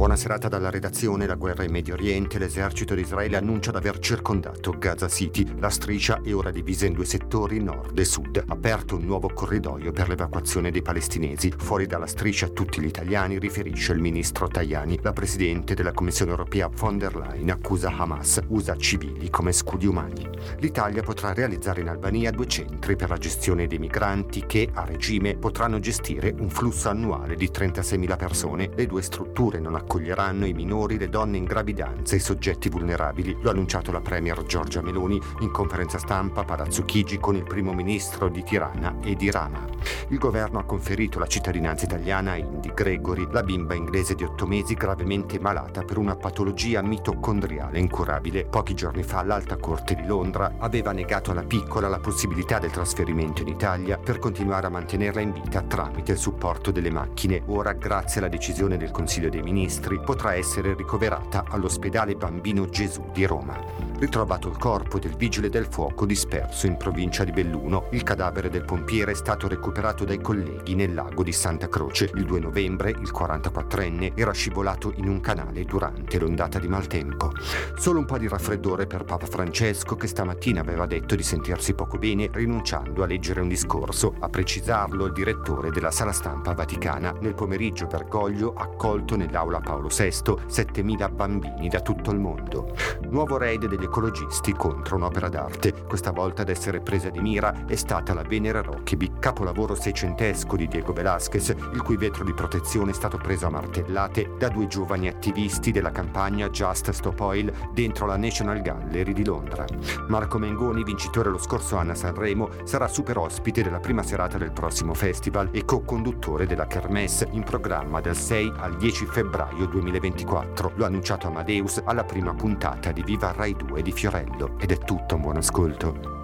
Buona serata dalla redazione, la guerra in Medio Oriente, l'esercito di Israele annuncia di aver circondato Gaza City. La striscia è ora divisa in due settori, nord e sud. Aperto un nuovo corridoio per l'evacuazione dei palestinesi. Fuori dalla striscia tutti gli italiani, riferisce il ministro Tajani. La presidente della Commissione europea von der Leyen accusa Hamas, usa civili come scudi umani. L'Italia potrà realizzare in Albania due centri per la gestione dei migranti che, a regime, potranno gestire un flusso annuale di 36.000 persone. Le due strutture non accoglieranno i minori, le donne in gravidanza e i soggetti vulnerabili. Lo ha annunciato la Premier Giorgia Meloni in conferenza stampa a Palazzo Chigi con il primo ministro di Tirana e di Rama. Il governo ha conferito la cittadinanza italiana a Indy Gregory, la bimba inglese di otto mesi gravemente malata per una patologia mitocondriale incurabile. Pochi giorni fa l'Alta Corte di Londra aveva negato alla piccola la possibilità del trasferimento in Italia per continuare a mantenerla in vita tramite il supporto delle macchine. Ora, grazie alla decisione del Consiglio dei Ministri, potrà essere ricoverata all'ospedale Bambino Gesù di Roma. Ritrovato il corpo del vigile del fuoco disperso in provincia di Belluno, il cadavere del pompiere è stato recuperato dai colleghi nel lago di Santa Croce. Il 2 novembre il 44enne era scivolato in un canale durante l'ondata di maltempo. Solo un po' di raffreddore per Papa Francesco che stamattina aveva detto di sentirsi poco bene rinunciando a leggere un discorso, a precisarlo il direttore della sala stampa vaticana. Nel pomeriggio Bergoglio accolto nell'aula Paolo VI 7.000 bambini da tutto il mondo. Nuovo raid degli ecologisti contro un'opera d'arte. Questa volta ad essere presa di mira è stata la Venere Roccheby, capolavoro seicentesco di Diego Velázquez, il cui vetro di protezione è stato preso a martellate da due giovani attivisti della campagna Just Stop Oil dentro la National Gallery di Londra. Marco Mengoni, vincitore lo scorso anno a Sanremo, sarà super ospite della prima serata del prossimo festival e co-conduttore della Kermesse in programma dal 6 al 10 febbraio 2024. Lo ha annunciato Amadeus alla prima puntata di Viva Rai 2 di Fiorello ed è tutto un buon ascolto.